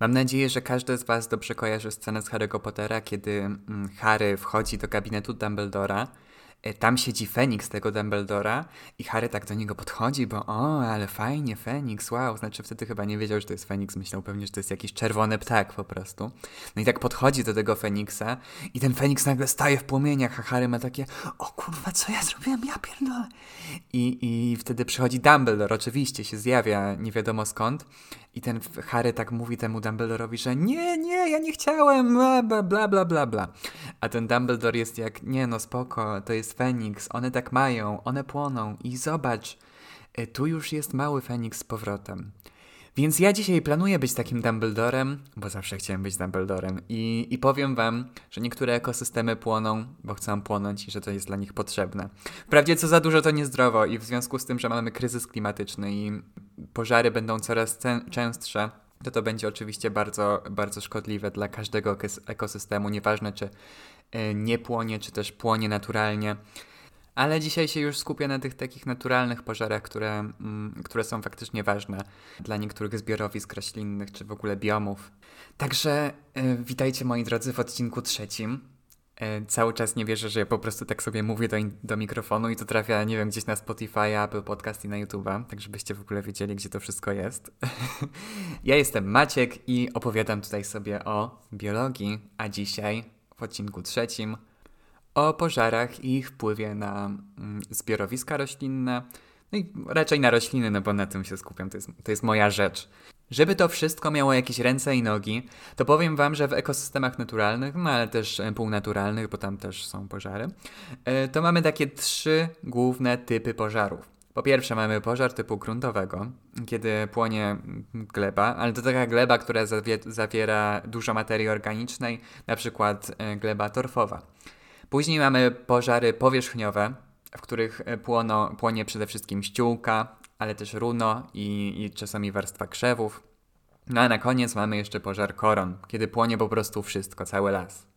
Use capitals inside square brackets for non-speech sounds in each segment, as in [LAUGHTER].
Mam nadzieję, że każdy z Was dobrze kojarzy scenę z Harry'ego Pottera, kiedy mm, Harry wchodzi do gabinetu Dumbledora E, tam siedzi Feniks tego Dumbledora i Harry tak do niego podchodzi, bo o, ale fajnie, Feniks, wow. Znaczy wtedy chyba nie wiedział, że to jest Feniks, myślał pewnie, że to jest jakiś czerwony ptak po prostu. No i tak podchodzi do tego Feniksa i ten Feniks nagle staje w płomieniach, a Harry ma takie o kurwa, co ja zrobiłem, ja pierdolę. I, I wtedy przychodzi Dumbledore, oczywiście się zjawia nie wiadomo skąd i ten Harry tak mówi temu Dumbledorowi, że nie, nie, ja nie chciałem, bla, bla, bla, bla, bla. A ten Dumbledore jest jak, nie no spoko, to jest Feniks, one tak mają, one płoną i zobacz, e, tu już jest mały Feniks z powrotem. Więc ja dzisiaj planuję być takim Dumbledorem, bo zawsze chciałem być Dumbledorem i, i powiem wam, że niektóre ekosystemy płoną, bo chcą płonąć i że to jest dla nich potrzebne. Wprawdzie co za dużo to niezdrowo i w związku z tym, że mamy kryzys klimatyczny i pożary będą coraz częstsze, to to będzie oczywiście bardzo, bardzo szkodliwe dla każdego ekosystemu, nieważne czy e, nie płonie, czy też płonie naturalnie. Ale dzisiaj się już skupię na tych takich naturalnych pożarach, które, mm, które są faktycznie ważne dla niektórych zbiorowisk roślinnych czy w ogóle biomów. Także y, witajcie moi drodzy w odcinku trzecim. Y, cały czas nie wierzę, że ja po prostu tak sobie mówię do, do mikrofonu i to trafia, nie wiem, gdzieś na Spotify, Apple Podcast i na YouTube'a, tak żebyście w ogóle wiedzieli, gdzie to wszystko jest. [LAUGHS] ja jestem Maciek i opowiadam tutaj sobie o biologii, a dzisiaj w odcinku trzecim o pożarach i ich wpływie na mm, zbiorowiska roślinne, no i raczej na rośliny, no bo na tym się skupiam, to jest, to jest moja rzecz. Żeby to wszystko miało jakieś ręce i nogi, to powiem Wam, że w ekosystemach naturalnych, no ale też e, półnaturalnych, bo tam też są pożary, e, to mamy takie trzy główne typy pożarów. Po pierwsze mamy pożar typu gruntowego, kiedy płonie gleba, ale to taka gleba, która zawiera dużo materii organicznej, na przykład e, gleba torfowa. Później mamy pożary powierzchniowe, w których płono, płonie przede wszystkim ściółka, ale też runo i, i czasami warstwa krzewów. No a na koniec mamy jeszcze pożar koron, kiedy płonie po prostu wszystko, cały las.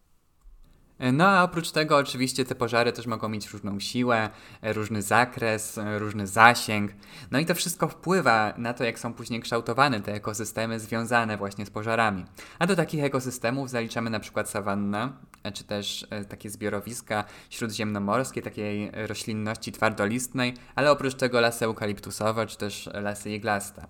No a oprócz tego oczywiście te pożary też mogą mieć różną siłę, różny zakres, różny zasięg. No i to wszystko wpływa na to, jak są później kształtowane te ekosystemy związane właśnie z pożarami. A do takich ekosystemów zaliczamy na przykład sawannę, czy też e, takie zbiorowiska śródziemnomorskie, takiej roślinności twardolistnej, ale oprócz tego lasy eukaliptusowe, czy też lasy iglaste.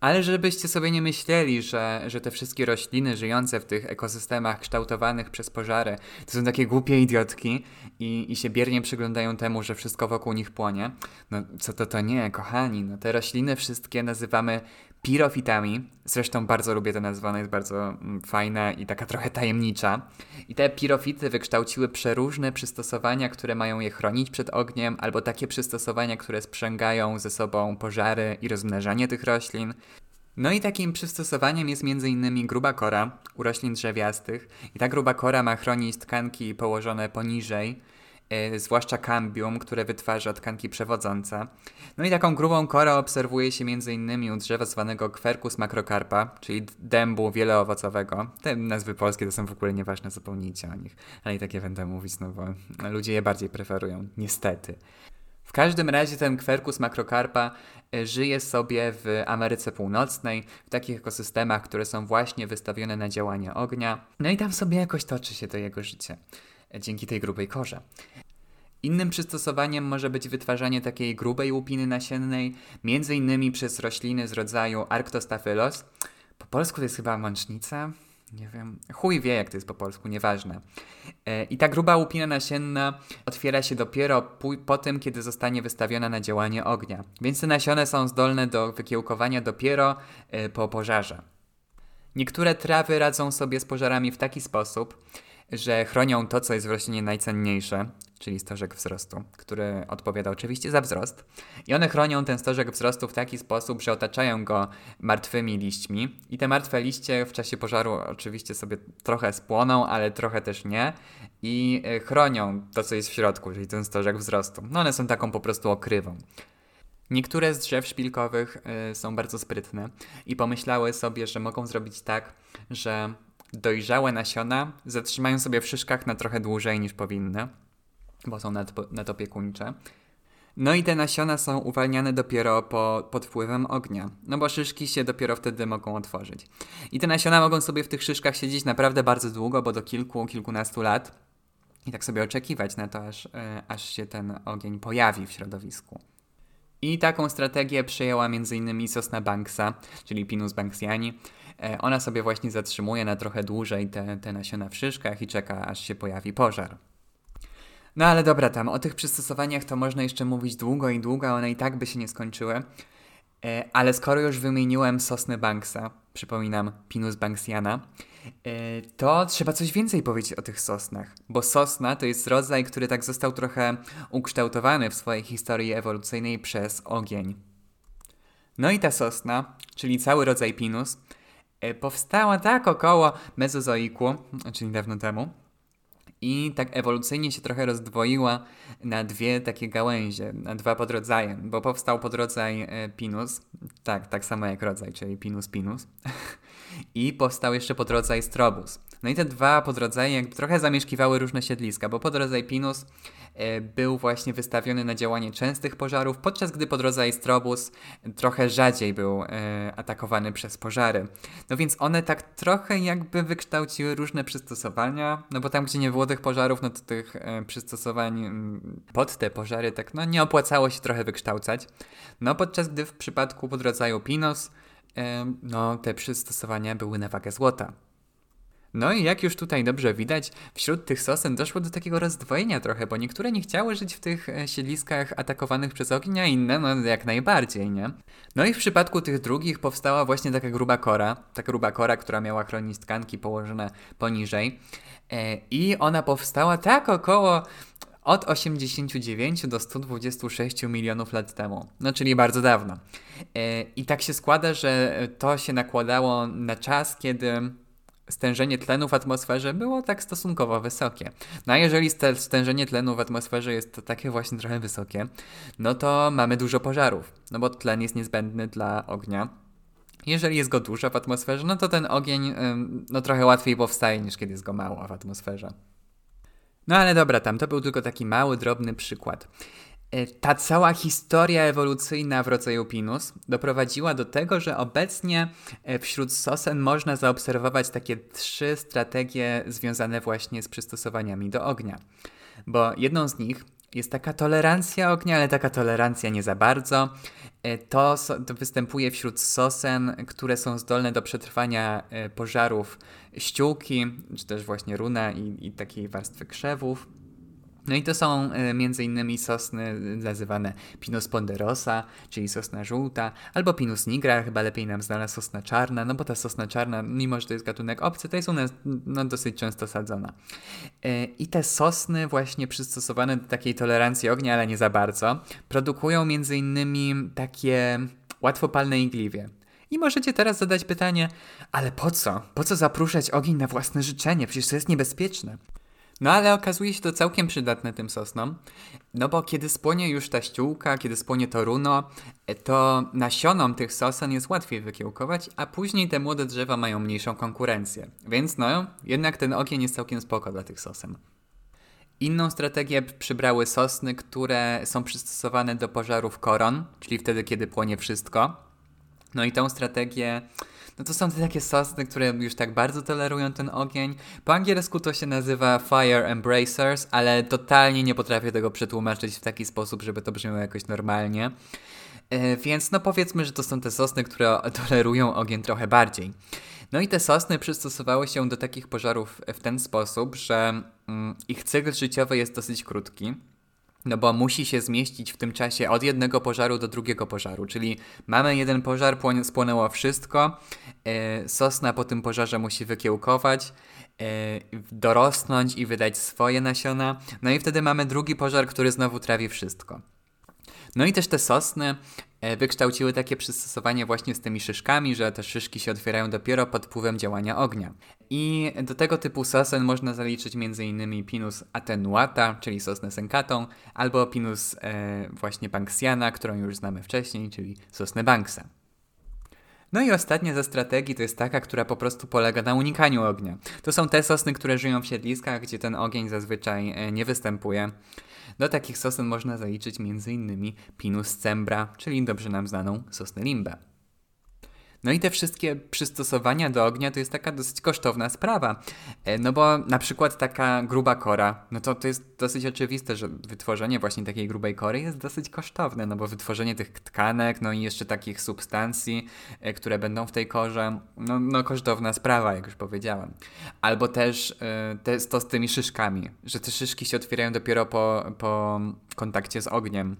Ale żebyście sobie nie myśleli, że, że te wszystkie rośliny żyjące w tych ekosystemach kształtowanych przez pożary to są takie głupie idiotki i, i się biernie przyglądają temu, że wszystko wokół nich płonie. No co to to nie, kochani. No te rośliny wszystkie nazywamy pirofitami. Zresztą bardzo lubię tę nazwę, ona jest bardzo mm, fajna i taka trochę tajemnicza. I te pirofity wykształciły przeróżne przystosowania, które mają je chronić przed ogniem, albo takie przystosowania, które sprzęgają ze sobą pożary i rozmnażanie tych roślin. No i takim przystosowaniem jest m.in. gruba kora u roślin drzewiastych. I ta gruba kora ma chronić tkanki położone poniżej, zwłaszcza cambium, które wytwarza tkanki przewodzące. No i taką grubą korę obserwuje się m.in. u drzewa zwanego Quercus macrocarpa, czyli dębu wieloowocowego. Te nazwy polskie to są w ogóle nieważne, zapomnijcie o nich. Ale i takie będę mówić, no bo ludzie je bardziej preferują, niestety. W każdym razie ten Quercus macrocarpa e, żyje sobie w Ameryce Północnej, w takich ekosystemach, które są właśnie wystawione na działanie ognia. No i tam sobie jakoś toczy się to jego życie dzięki tej grubej korze. Innym przystosowaniem może być wytwarzanie takiej grubej łupiny nasiennej, innymi przez rośliny z rodzaju Arctostaphylos. Po polsku to jest chyba mącznica? Nie wiem. Chuj wie, jak to jest po polsku, nieważne. E, I ta gruba łupina nasienna otwiera się dopiero po tym, kiedy zostanie wystawiona na działanie ognia. Więc te nasione są zdolne do wykiełkowania dopiero e, po pożarze. Niektóre trawy radzą sobie z pożarami w taki sposób, że chronią to, co jest w roślinie najcenniejsze, czyli stożek wzrostu, który odpowiada oczywiście za wzrost. I one chronią ten stożek wzrostu w taki sposób, że otaczają go martwymi liśćmi. I te martwe liście w czasie pożaru oczywiście sobie trochę spłoną, ale trochę też nie. I e, chronią to, co jest w środku, czyli ten stożek wzrostu. No one są taką po prostu okrywą. Niektóre z drzew szpilkowych y, są bardzo sprytne i pomyślały sobie, że mogą zrobić tak, że dojrzałe nasiona zatrzymają sobie w szyszkach na trochę dłużej niż powinny, bo są nadopiekuńcze. No i te nasiona są uwalniane dopiero po, pod wpływem ognia, no bo szyszki się dopiero wtedy mogą otworzyć. I te nasiona mogą sobie w tych szyszkach siedzieć naprawdę bardzo długo, bo do kilku, kilkunastu lat. I tak sobie oczekiwać na to, aż, e, aż się ten ogień pojawi w środowisku. I taką strategię przejęła m.in. sosna Banksa, czyli Pinus banksiani. E, ona sobie właśnie zatrzymuje na trochę dłużej te, te nasiona w szyszkach i czeka, aż się pojawi pożar. No ale dobra, tam o tych przystosowaniach to można jeszcze mówić długo i długo, one i tak by się nie skończyły. E, ale skoro już wymieniłem sosnę Banksa, przypominam Pinus banksiana, e, to trzeba coś więcej powiedzieć o tych sosnach, bo sosna to jest rodzaj, który tak został trochę ukształtowany w swojej historii ewolucyjnej przez ogień. No i ta sosna, czyli cały rodzaj Pinus, powstała tak około Mezozoiku, czyli dawno temu, i tak ewolucyjnie się trochę rozdwoiła na dwie takie gałęzie, na dwa podrodzaje, bo powstał podrodzaj e, Pinus, tak, tak samo jak rodzaj, czyli Pinus Pinus, [LAUGHS] i powstał jeszcze podrodzaj Strobus. No i te dwa podrodzaje jakby trochę zamieszkiwały różne siedliska, bo podrodzaj Pinus E, był właśnie wystawiony na działanie częstych pożarów, podczas gdy podrodzaj Strobus trochę rzadziej był e, atakowany przez pożary. No więc one tak trochę jakby wykształciły różne przystosowania, no bo tam gdzie nie było tych pożarów, no to tych e, przystosowań mm, pod te pożary tak no nie opłacało się trochę wykształcać. No podczas gdy w przypadku podrodzaju Pinus no te przystosowania były na wagę złota. No i jak już tutaj dobrze widać, wśród tych sosen doszło do takiego rozdwojenia trochę, bo niektóre nie chciały żyć w tych e, siedliskach atakowanych przez ogień, a inne no jak najbardziej, nie? No i w przypadku tych drugich powstała właśnie taka gruba kora, taka gruba kora, która miała chronić tkanki położone poniżej e, i ona powstała tak około od 89 do 126 milionów lat temu. No, czyli bardzo dawno. E, I tak się składa, że to się nakładało na czas, kiedy stężenie tlenu w atmosferze było tak stosunkowo wysokie. No a jeżeli stężenie tlenu w atmosferze jest takie właśnie trochę wysokie, no to mamy dużo pożarów, no bo tlen jest niezbędny dla ognia. Jeżeli jest go dużo w atmosferze, no to ten ogień no, trochę łatwiej powstaje niż kiedy jest go mało w atmosferze. No ale dobra, tam to był tylko taki mały, drobny przykład. E, ta cała historia ewolucyjna w rodzaju Pinus doprowadziła do tego, że obecnie e, wśród sosen można zaobserwować takie trzy strategie związane właśnie z przystosowaniami do ognia. Bo jedną z nich jest taka tolerancja ognia, ale taka tolerancja nie za bardzo. E, to, to występuje wśród sosen, które są zdolne do przetrwania pożarów ściółki, czy też właśnie runa i, i takiej warstwy krzewów. No i to są e, m.in. sosny nazywane Pinus ponderosa, czyli sosna żółta, albo Pinus nigra, chyba lepiej nam znana sosna czarna, no bo ta sosna czarna, mimo że to jest gatunek obcy, to jest ona no, dosyć często sadzona. E, I te sosny właśnie przystosowane do takiej tolerancji ognia, ale nie za bardzo, produkują m.in. takie łatwopalne igliwie. I możecie teraz zadać pytanie, ale po co? Po co zapruszać ogień na własne życzenie? Przecież to jest niebezpieczne. No ale okazuje się to całkiem przydatne tym sosnom, no bo kiedy spłonie już ta ściółka, kiedy spłonie to runo, to nasionom tych sosen jest łatwiej wykiełkować, a później te młode drzewa mają mniejszą konkurencję. Więc no, jednak ten ogień jest całkiem spoko dla tych sosen. Inną strategię przybrały sosny, które są przystosowane do pożarów koron, czyli wtedy, kiedy płonie wszystko. No i tą strategię no to są te takie sosny, które już tak bardzo tolerują ten ogień. Po angielsku to się nazywa Fire Embracers, ale totalnie nie potrafię tego przetłumaczyć w taki sposób, żeby to brzmiało jakoś normalnie. E, więc no powiedzmy, że to są te sosny, które tolerują ogień trochę bardziej. No i te sosny przystosowały się do takich pożarów w ten sposób, że mm, ich cykl życiowy jest dosyć krótki. No bo musi się zmieścić w tym czasie od jednego pożaru do drugiego pożaru, czyli mamy jeden pożar, spłonęło wszystko, e, sosna po tym pożarze musi wykiełkować, e, dorosnąć i wydać swoje nasiona, no i wtedy mamy drugi pożar, który znowu trawi wszystko. No i też te sosny wykształciły takie przystosowanie właśnie z tymi szyszkami, że te szyszki się otwierają dopiero pod wpływem działania ognia. I do tego typu sosen można zaliczyć m.in. Pinus attenuata, czyli sosnę sękatą, albo Pinus e, właśnie banksiana, którą już znamy wcześniej, czyli sosnę banksa. No i ostatnia ze strategii to jest taka, która po prostu polega na unikaniu ognia. To są te sosny, które żyją w siedliskach, gdzie ten ogień zazwyczaj e, nie występuje. Do takich sosen można zaliczyć m.in. Pinus cembra, czyli dobrze nam znaną sosnę limbę. No i te wszystkie przystosowania do ognia to jest taka dosyć kosztowna sprawa. E, no bo na przykład taka gruba kora, no to to jest dosyć oczywiste, że wytworzenie właśnie takiej grubej kory jest dosyć kosztowne, no bo wytworzenie tych tkanek, no i jeszcze takich substancji, e, które będą w tej korze, no, no kosztowna sprawa, jak już powiedziałem. Albo też e, te, to z tymi szyszkami, że te szyszki się otwierają dopiero po, po kontakcie z ogniem.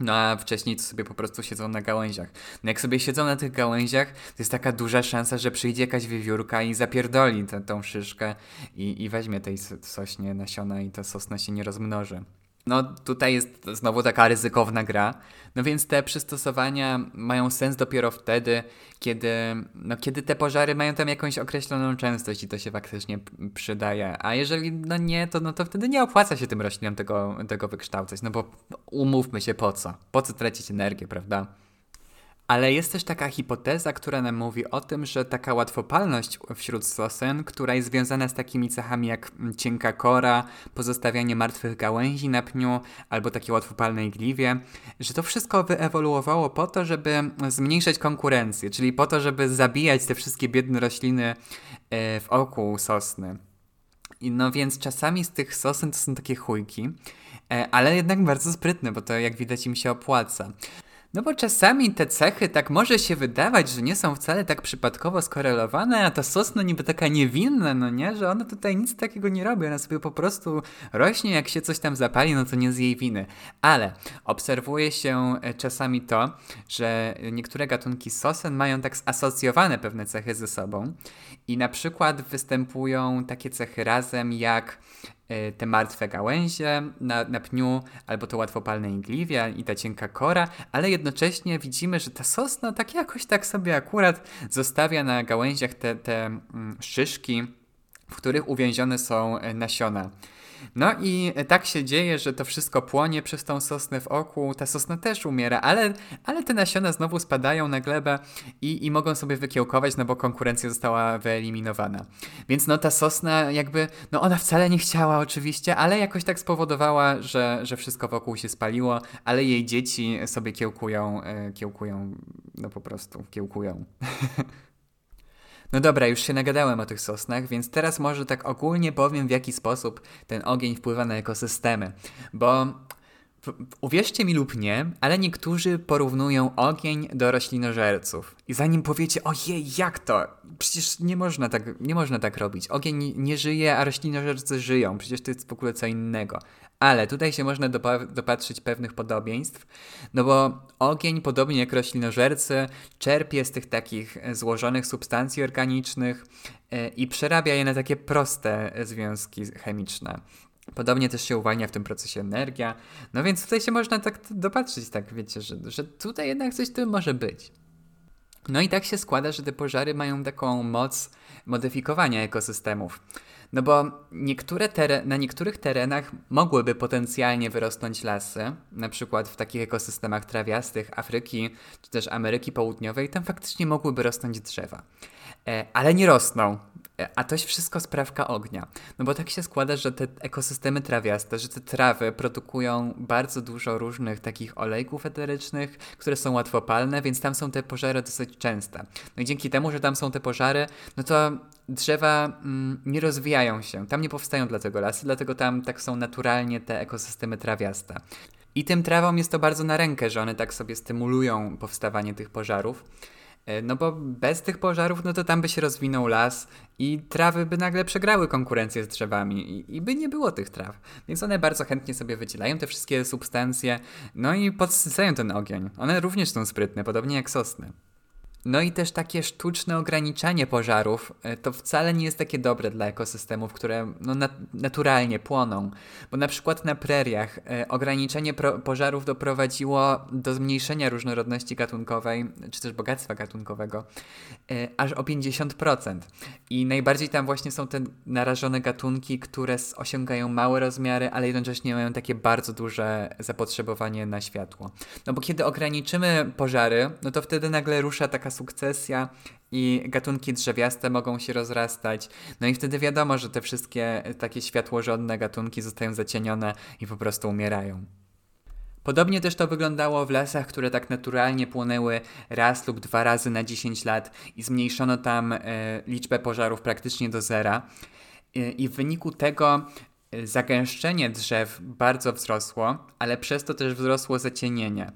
No a wcześniej to sobie po prostu siedzą na gałęziach. No jak sobie siedzą na tych gałęziach, to jest taka duża szansa, że przyjdzie jakaś wiewiórka i zapierdoli tę, tą szyszkę i, i weźmie tej sośnie nasiona i ta sosna się nie rozmnoży. No tutaj jest znowu taka ryzykowna gra, no więc te przystosowania mają sens dopiero wtedy, kiedy, no, kiedy te pożary mają tam jakąś określoną częstość i to się faktycznie przydaje. A jeżeli no nie, to, no to wtedy nie opłaca się tym roślinom tego, tego wykształcać, no bo umówmy się po co? Po co tracić energię, prawda? Ale jest też taka hipoteza, która nam mówi o tym, że taka łatwopalność wśród sosen, która jest związana z takimi cechami jak cienka kora, pozostawianie martwych gałęzi na pniu albo takie łatwopalne igliwie, że to wszystko wyewoluowało po to, żeby zmniejszać konkurencję, czyli po to, żeby zabijać te wszystkie biedne rośliny e, w oku sosny. No więc czasami z tych sosen to są takie chujki, e, ale jednak bardzo sprytne, bo to jak widać im się opłaca. No bo czasami te cechy tak może się wydawać, że nie są wcale tak przypadkowo skorelowane, a ta sosna niby taka niewinna, no nie? Że ona tutaj nic takiego nie robi, ona sobie po prostu rośnie, jak się coś tam zapali, no to nie z jej winy. Ale obserwuje się e, czasami to, że niektóre gatunki sosen mają tak asocjowane pewne cechy ze sobą i na przykład występują takie cechy razem jak te martwe gałęzie na, na pniu, albo to łatwopalne igliwia i ta cienka kora, ale jednocześnie widzimy, że ta sosna tak jakoś tak sobie akurat zostawia na gałęziach te, te mm, szyszki, w których uwięzione są e, nasiona. No i tak się dzieje, że to wszystko płonie przez tą sosnę w oku, ta sosna też umiera, ale, ale te nasiona znowu spadają na glebę i, i mogą sobie wykiełkować, no bo konkurencja została wyeliminowana. Więc no ta sosna jakby, no ona wcale nie chciała oczywiście, ale jakoś tak spowodowała, że, że wszystko wokół się spaliło, ale jej dzieci sobie kiełkują, e, kiełkują, no po prostu kiełkują. [LAUGHS] No dobra, już się nagadałem o tych sosnach, więc teraz może tak ogólnie powiem, w jaki sposób ten ogień wpływa na ekosystemy. Bo Uwierzcie mi lub nie, ale niektórzy porównują ogień do roślinożerców. I zanim powiecie, ojej, jak to? Przecież nie można tak, nie można tak robić. Ogień nie żyje, a roślinożercy żyją. Przecież to jest w ogóle co innego. Ale tutaj się można dopatrzyć pewnych podobieństw, no bo ogień, podobnie jak roślinożercy, czerpie z tych takich złożonych substancji organicznych e, i przerabia je na takie proste związki chemiczne. Podobnie też się uwalnia w tym procesie energia. No więc tutaj się można tak dopatrzyć, tak wiecie, że, że tutaj jednak coś tu może być. No i tak się składa, że te pożary mają taką moc modyfikowania ekosystemów. No bo niektóre na niektórych terenach mogłyby potencjalnie wyrosnąć lasy, na przykład w takich ekosystemach trawiastych Afryki czy też Ameryki Południowej, tam faktycznie mogłyby rosnąć drzewa. E, ale nie rosną. A to wszystko sprawka ognia. No bo tak się składa, że te ekosystemy trawiaste, że te trawy produkują bardzo dużo różnych takich olejków eterycznych, które są łatwopalne, więc tam są te pożary dosyć częste. No i dzięki temu, że tam są te pożary, no to drzewa mm, nie rozwijają się. Tam nie powstają dlatego lasy, dlatego tam tak są naturalnie te ekosystemy trawiaste. I tym trawom jest to bardzo na rękę, że one tak sobie stymulują powstawanie tych pożarów. E, no bo bez tych pożarów, no to tam by się rozwinął las i trawy by nagle przegrały konkurencję z drzewami i, i by nie było tych traw. Więc one bardzo chętnie sobie wydzielają te wszystkie substancje, no i podsycają ten ogień. One również są sprytne, podobnie jak sosny. No i też takie sztuczne ograniczanie pożarów e, to wcale nie jest takie dobre dla ekosystemów, które no, nat naturalnie płoną. Bo na przykład na preriach e, ograniczenie pożarów doprowadziło do zmniejszenia różnorodności gatunkowej, czy też bogactwa gatunkowego, e, aż o 50%. I najbardziej tam właśnie są te narażone gatunki, które osiągają małe rozmiary, ale jednocześnie mają takie bardzo duże zapotrzebowanie na światło. No bo kiedy ograniczymy pożary, no to wtedy nagle rusza taka sukcesja i gatunki drzewiaste mogą się rozrastać. No i wtedy wiadomo, że te wszystkie takie światłożonne gatunki zostają zacienione i po prostu umierają. Podobnie też to wyglądało w lasach, które tak naturalnie płonęły raz lub dwa razy na 10 lat i zmniejszono tam e, liczbę pożarów praktycznie do zera. E, I w wyniku tego e, zagęszczenie drzew bardzo wzrosło, ale przez to też wzrosło zacienienie.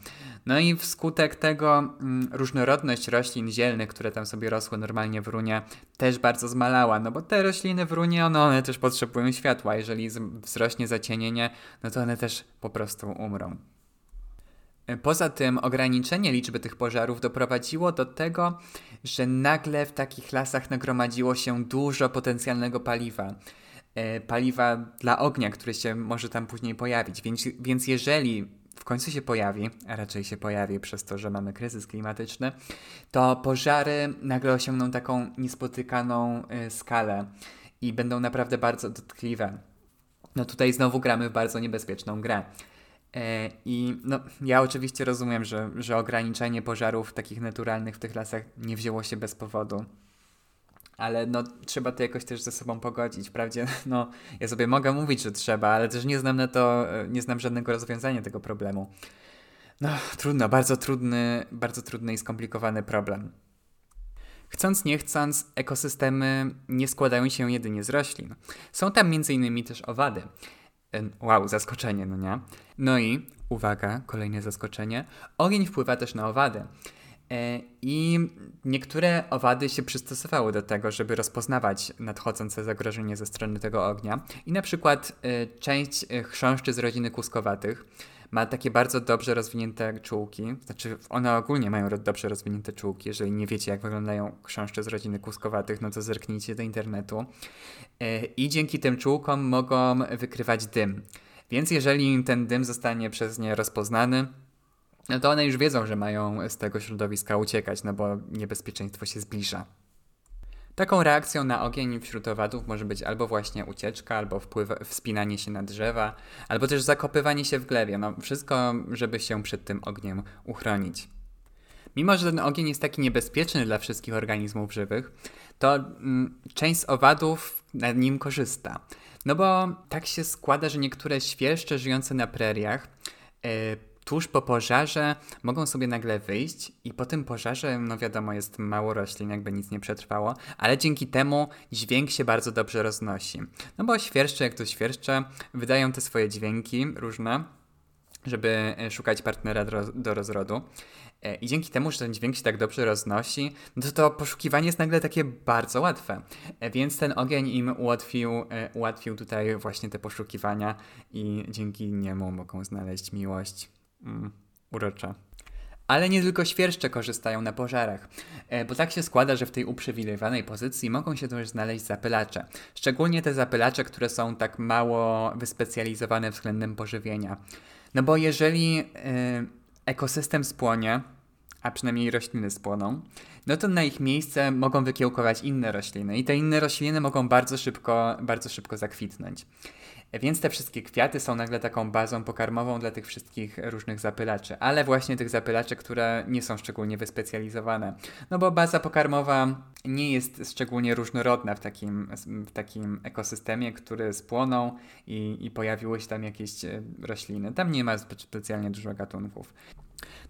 No i wskutek tego mm, różnorodność roślin zielnych, które tam sobie rosły normalnie w runie, też bardzo zmalała, no bo te rośliny w runie, one, one też potrzebują światła. Jeżeli wzrośnie zacienienie, no to one też po prostu umrą. Poza tym ograniczenie liczby tych pożarów doprowadziło do tego, że nagle w takich lasach nagromadziło się dużo potencjalnego paliwa. E, paliwa dla ognia, które się może tam później pojawić. Więc, więc jeżeli w końcu się pojawi, a raczej się pojawi przez to, że mamy kryzys klimatyczny, to pożary nagle osiągną taką niespotykaną y, skalę i będą naprawdę bardzo dotkliwe. No tutaj znowu gramy w bardzo niebezpieczną grę. E, I no, ja oczywiście rozumiem, że, że ograniczenie pożarów takich naturalnych w tych lasach nie wzięło się bez powodu. Ale no, trzeba to jakoś też ze sobą pogodzić. Wprawdzie, [LAUGHS] no, ja sobie mogę mówić, że trzeba, ale też nie znam na to, nie znam żadnego rozwiązania tego problemu. No, trudno, bardzo trudny, bardzo trudny i skomplikowany problem. Chcąc nie chcąc, ekosystemy nie składają się jedynie z roślin. Są tam m.in. też owady. Wow, zaskoczenie, no nie? No i, uwaga, kolejne zaskoczenie, ogień wpływa też na owady. E, I niektóre owady się przystosowały do tego, żeby rozpoznawać nadchodzące zagrożenie ze strony tego ognia. I na przykład e, część e, chrząszczy z rodziny kuskowatych ma takie bardzo dobrze rozwinięte czułki. Znaczy, one ogólnie mają dobrze rozwinięte czułki. Jeżeli nie wiecie, jak wyglądają chrząszcze z rodziny kuskowatych, no to zerknijcie do internetu. I dzięki tym czułkom mogą wykrywać dym. Więc jeżeli ten dym zostanie przez nie rozpoznany, no to one już wiedzą, że mają z tego środowiska uciekać, no bo niebezpieczeństwo się zbliża. Taką reakcją na ogień wśród owadów może być albo właśnie ucieczka, albo wpływ, wspinanie się na drzewa, albo też zakopywanie się w glebie. No wszystko, żeby się przed tym ogniem uchronić. Mimo, że ten ogień jest taki niebezpieczny dla wszystkich organizmów żywych, to mm, część z owadów na nim korzysta. No bo tak się składa, że niektóre świerszcze żyjące na preriach yy, tuż po pożarze mogą sobie nagle wyjść i po tym pożarze, no wiadomo, jest mało roślin, jakby nic nie przetrwało, ale dzięki temu dźwięk się bardzo dobrze roznosi. No bo świerszcze, jak to świerszcze, wydają te swoje dźwięki różne, żeby e, szukać partnera do, rozrodu. E, I dzięki temu, że ten dźwięk się tak dobrze roznosi, no to to poszukiwanie jest nagle takie bardzo łatwe. E, więc ten ogień im ułatwił, ułatwił tutaj właśnie te poszukiwania i dzięki niemu mogą znaleźć miłość. Mm, urocze. Ale nie tylko świerszcze korzystają na pożarach, e, bo tak się składa, że w tej uprzywilejowanej pozycji mogą się też znaleźć zapylacze. Szczególnie te zapylacze, które są tak mało wyspecjalizowane względem pożywienia. No bo jeżeli yy, ekosystem spłonie, a przynajmniej rośliny spłoną, no to na ich miejsce mogą wykiełkować inne rośliny i te inne rośliny mogą bardzo szybko, bardzo szybko zakwitnąć. Więc te wszystkie kwiaty są nagle taką bazą pokarmową dla tych wszystkich różnych zapylaczy, ale właśnie tych zapylaczy, które nie są szczególnie wyspecjalizowane. No bo baza pokarmowa nie jest szczególnie różnorodna w takim, w takim ekosystemie, który spłonął i, i pojawiły się tam jakieś e, rośliny. Tam nie ma specjalnie dużo gatunków.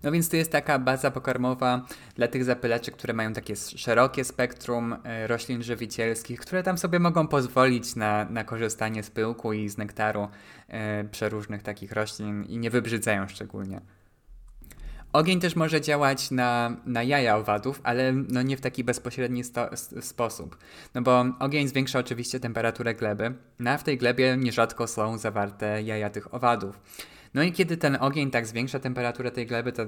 No więc to jest taka baza pokarmowa dla tych zapylaczy, które mają takie szerokie spektrum e, roślin żywicielskich, które tam sobie mogą pozwolić na, na korzystanie z pyłku i z nektaru e, przeróżnych takich roślin i nie wybrzydzają szczególnie. Ogień też może działać na, na jaja owadów, ale no nie w taki bezpośredni sto, sposób. No bo ogień zwiększa oczywiście temperaturę gleby, no a w tej glebie nierzadko są zawarte jaja tych owadów. No i kiedy ten ogień tak zwiększa temperaturę tej gleby, to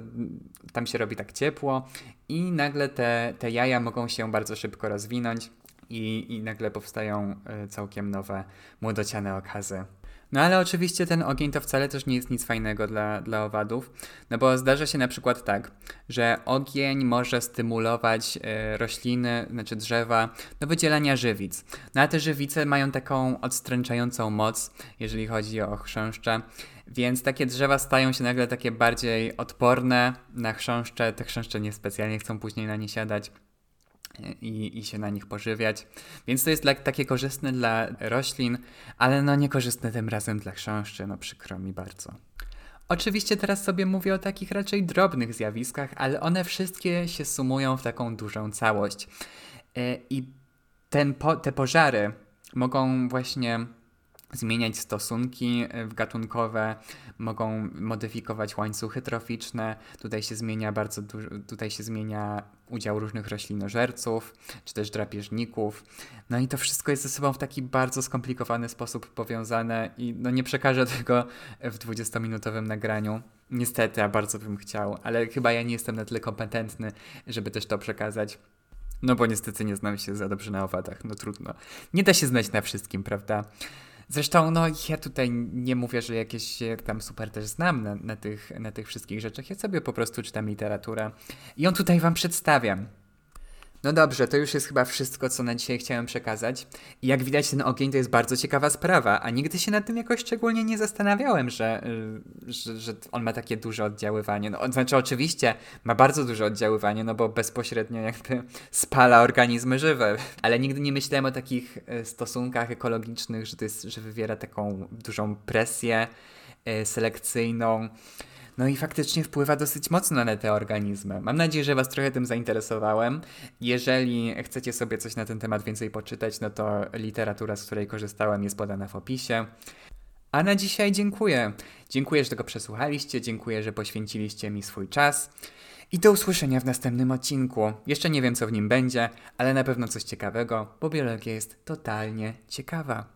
tam się robi tak ciepło i nagle te, te jaja mogą się bardzo szybko rozwinąć i, i nagle powstają e, całkiem nowe młodociane okazy. No ale oczywiście ten ogień to wcale też nie jest nic fajnego dla, dla owadów, no bo zdarza się na przykład tak, że ogień może stymulować y, rośliny, znaczy drzewa do wydzielania żywic. No a te żywice mają taką odstręczającą moc, jeżeli chodzi o chrząszcze, więc takie drzewa stają się nagle takie bardziej odporne na chrząszcze. Te chrząszcze niespecjalnie chcą później na nie siadać i, i się na nich pożywiać. Więc to jest dla, takie korzystne dla roślin, ale no niekorzystne tym razem dla chrząszczy, no przykro mi bardzo. Oczywiście teraz sobie mówię o takich raczej drobnych zjawiskach, ale one wszystkie się sumują w taką dużą całość. E, I ten po, te pożary mogą właśnie zmieniać stosunki e, gatunkowe, mogą modyfikować łańcuchy troficzne. Tutaj się zmienia bardzo dużo, tutaj się zmienia udział różnych roślinożerców, czy też drapieżników. No i to wszystko jest ze sobą w taki bardzo skomplikowany sposób powiązane i no nie przekażę [LAUGHS] tego w 20-minutowym nagraniu. Niestety, a bardzo bym chciał, ale chyba ja nie jestem na tyle kompetentny, żeby też to przekazać. No bo niestety nie znam się za dobrze na owadach, no trudno. Nie da się znać na wszystkim, prawda? Zresztą, no ja tutaj nie mówię, że jakieś tam super też znam na, na, tych, na tych wszystkich rzeczach. Ja sobie po prostu czytam literaturę i ją tutaj wam przedstawiam. No dobrze, to już jest chyba wszystko, co na dzisiaj chciałem przekazać. Jak widać, ten ogień to jest bardzo ciekawa sprawa, a nigdy się nad tym jakoś szczególnie nie zastanawiałem, że, y, że, że on ma takie duże oddziaływanie. No, znaczy, oczywiście ma bardzo duże oddziaływanie, no bo bezpośrednio jakby [LAUGHS] spala organizmy żywe, ale nigdy nie myślałem o takich y, stosunkach ekologicznych, że, to jest, że wywiera taką dużą presję y, selekcyjną. No i faktycznie wpływa dosyć mocno na te organizmy. Mam nadzieję, że Was trochę tym zainteresowałem. Jeżeli chcecie sobie coś na ten temat więcej poczytać, no to literatura, z której korzystałem, jest podana w opisie. A na dzisiaj dziękuję. Dziękuję, że tego przesłuchaliście, dziękuję, że poświęciliście mi swój czas. I do usłyszenia w następnym odcinku. Jeszcze nie wiem, co w nim będzie, ale na pewno coś ciekawego, bo biologia jest totalnie ciekawa.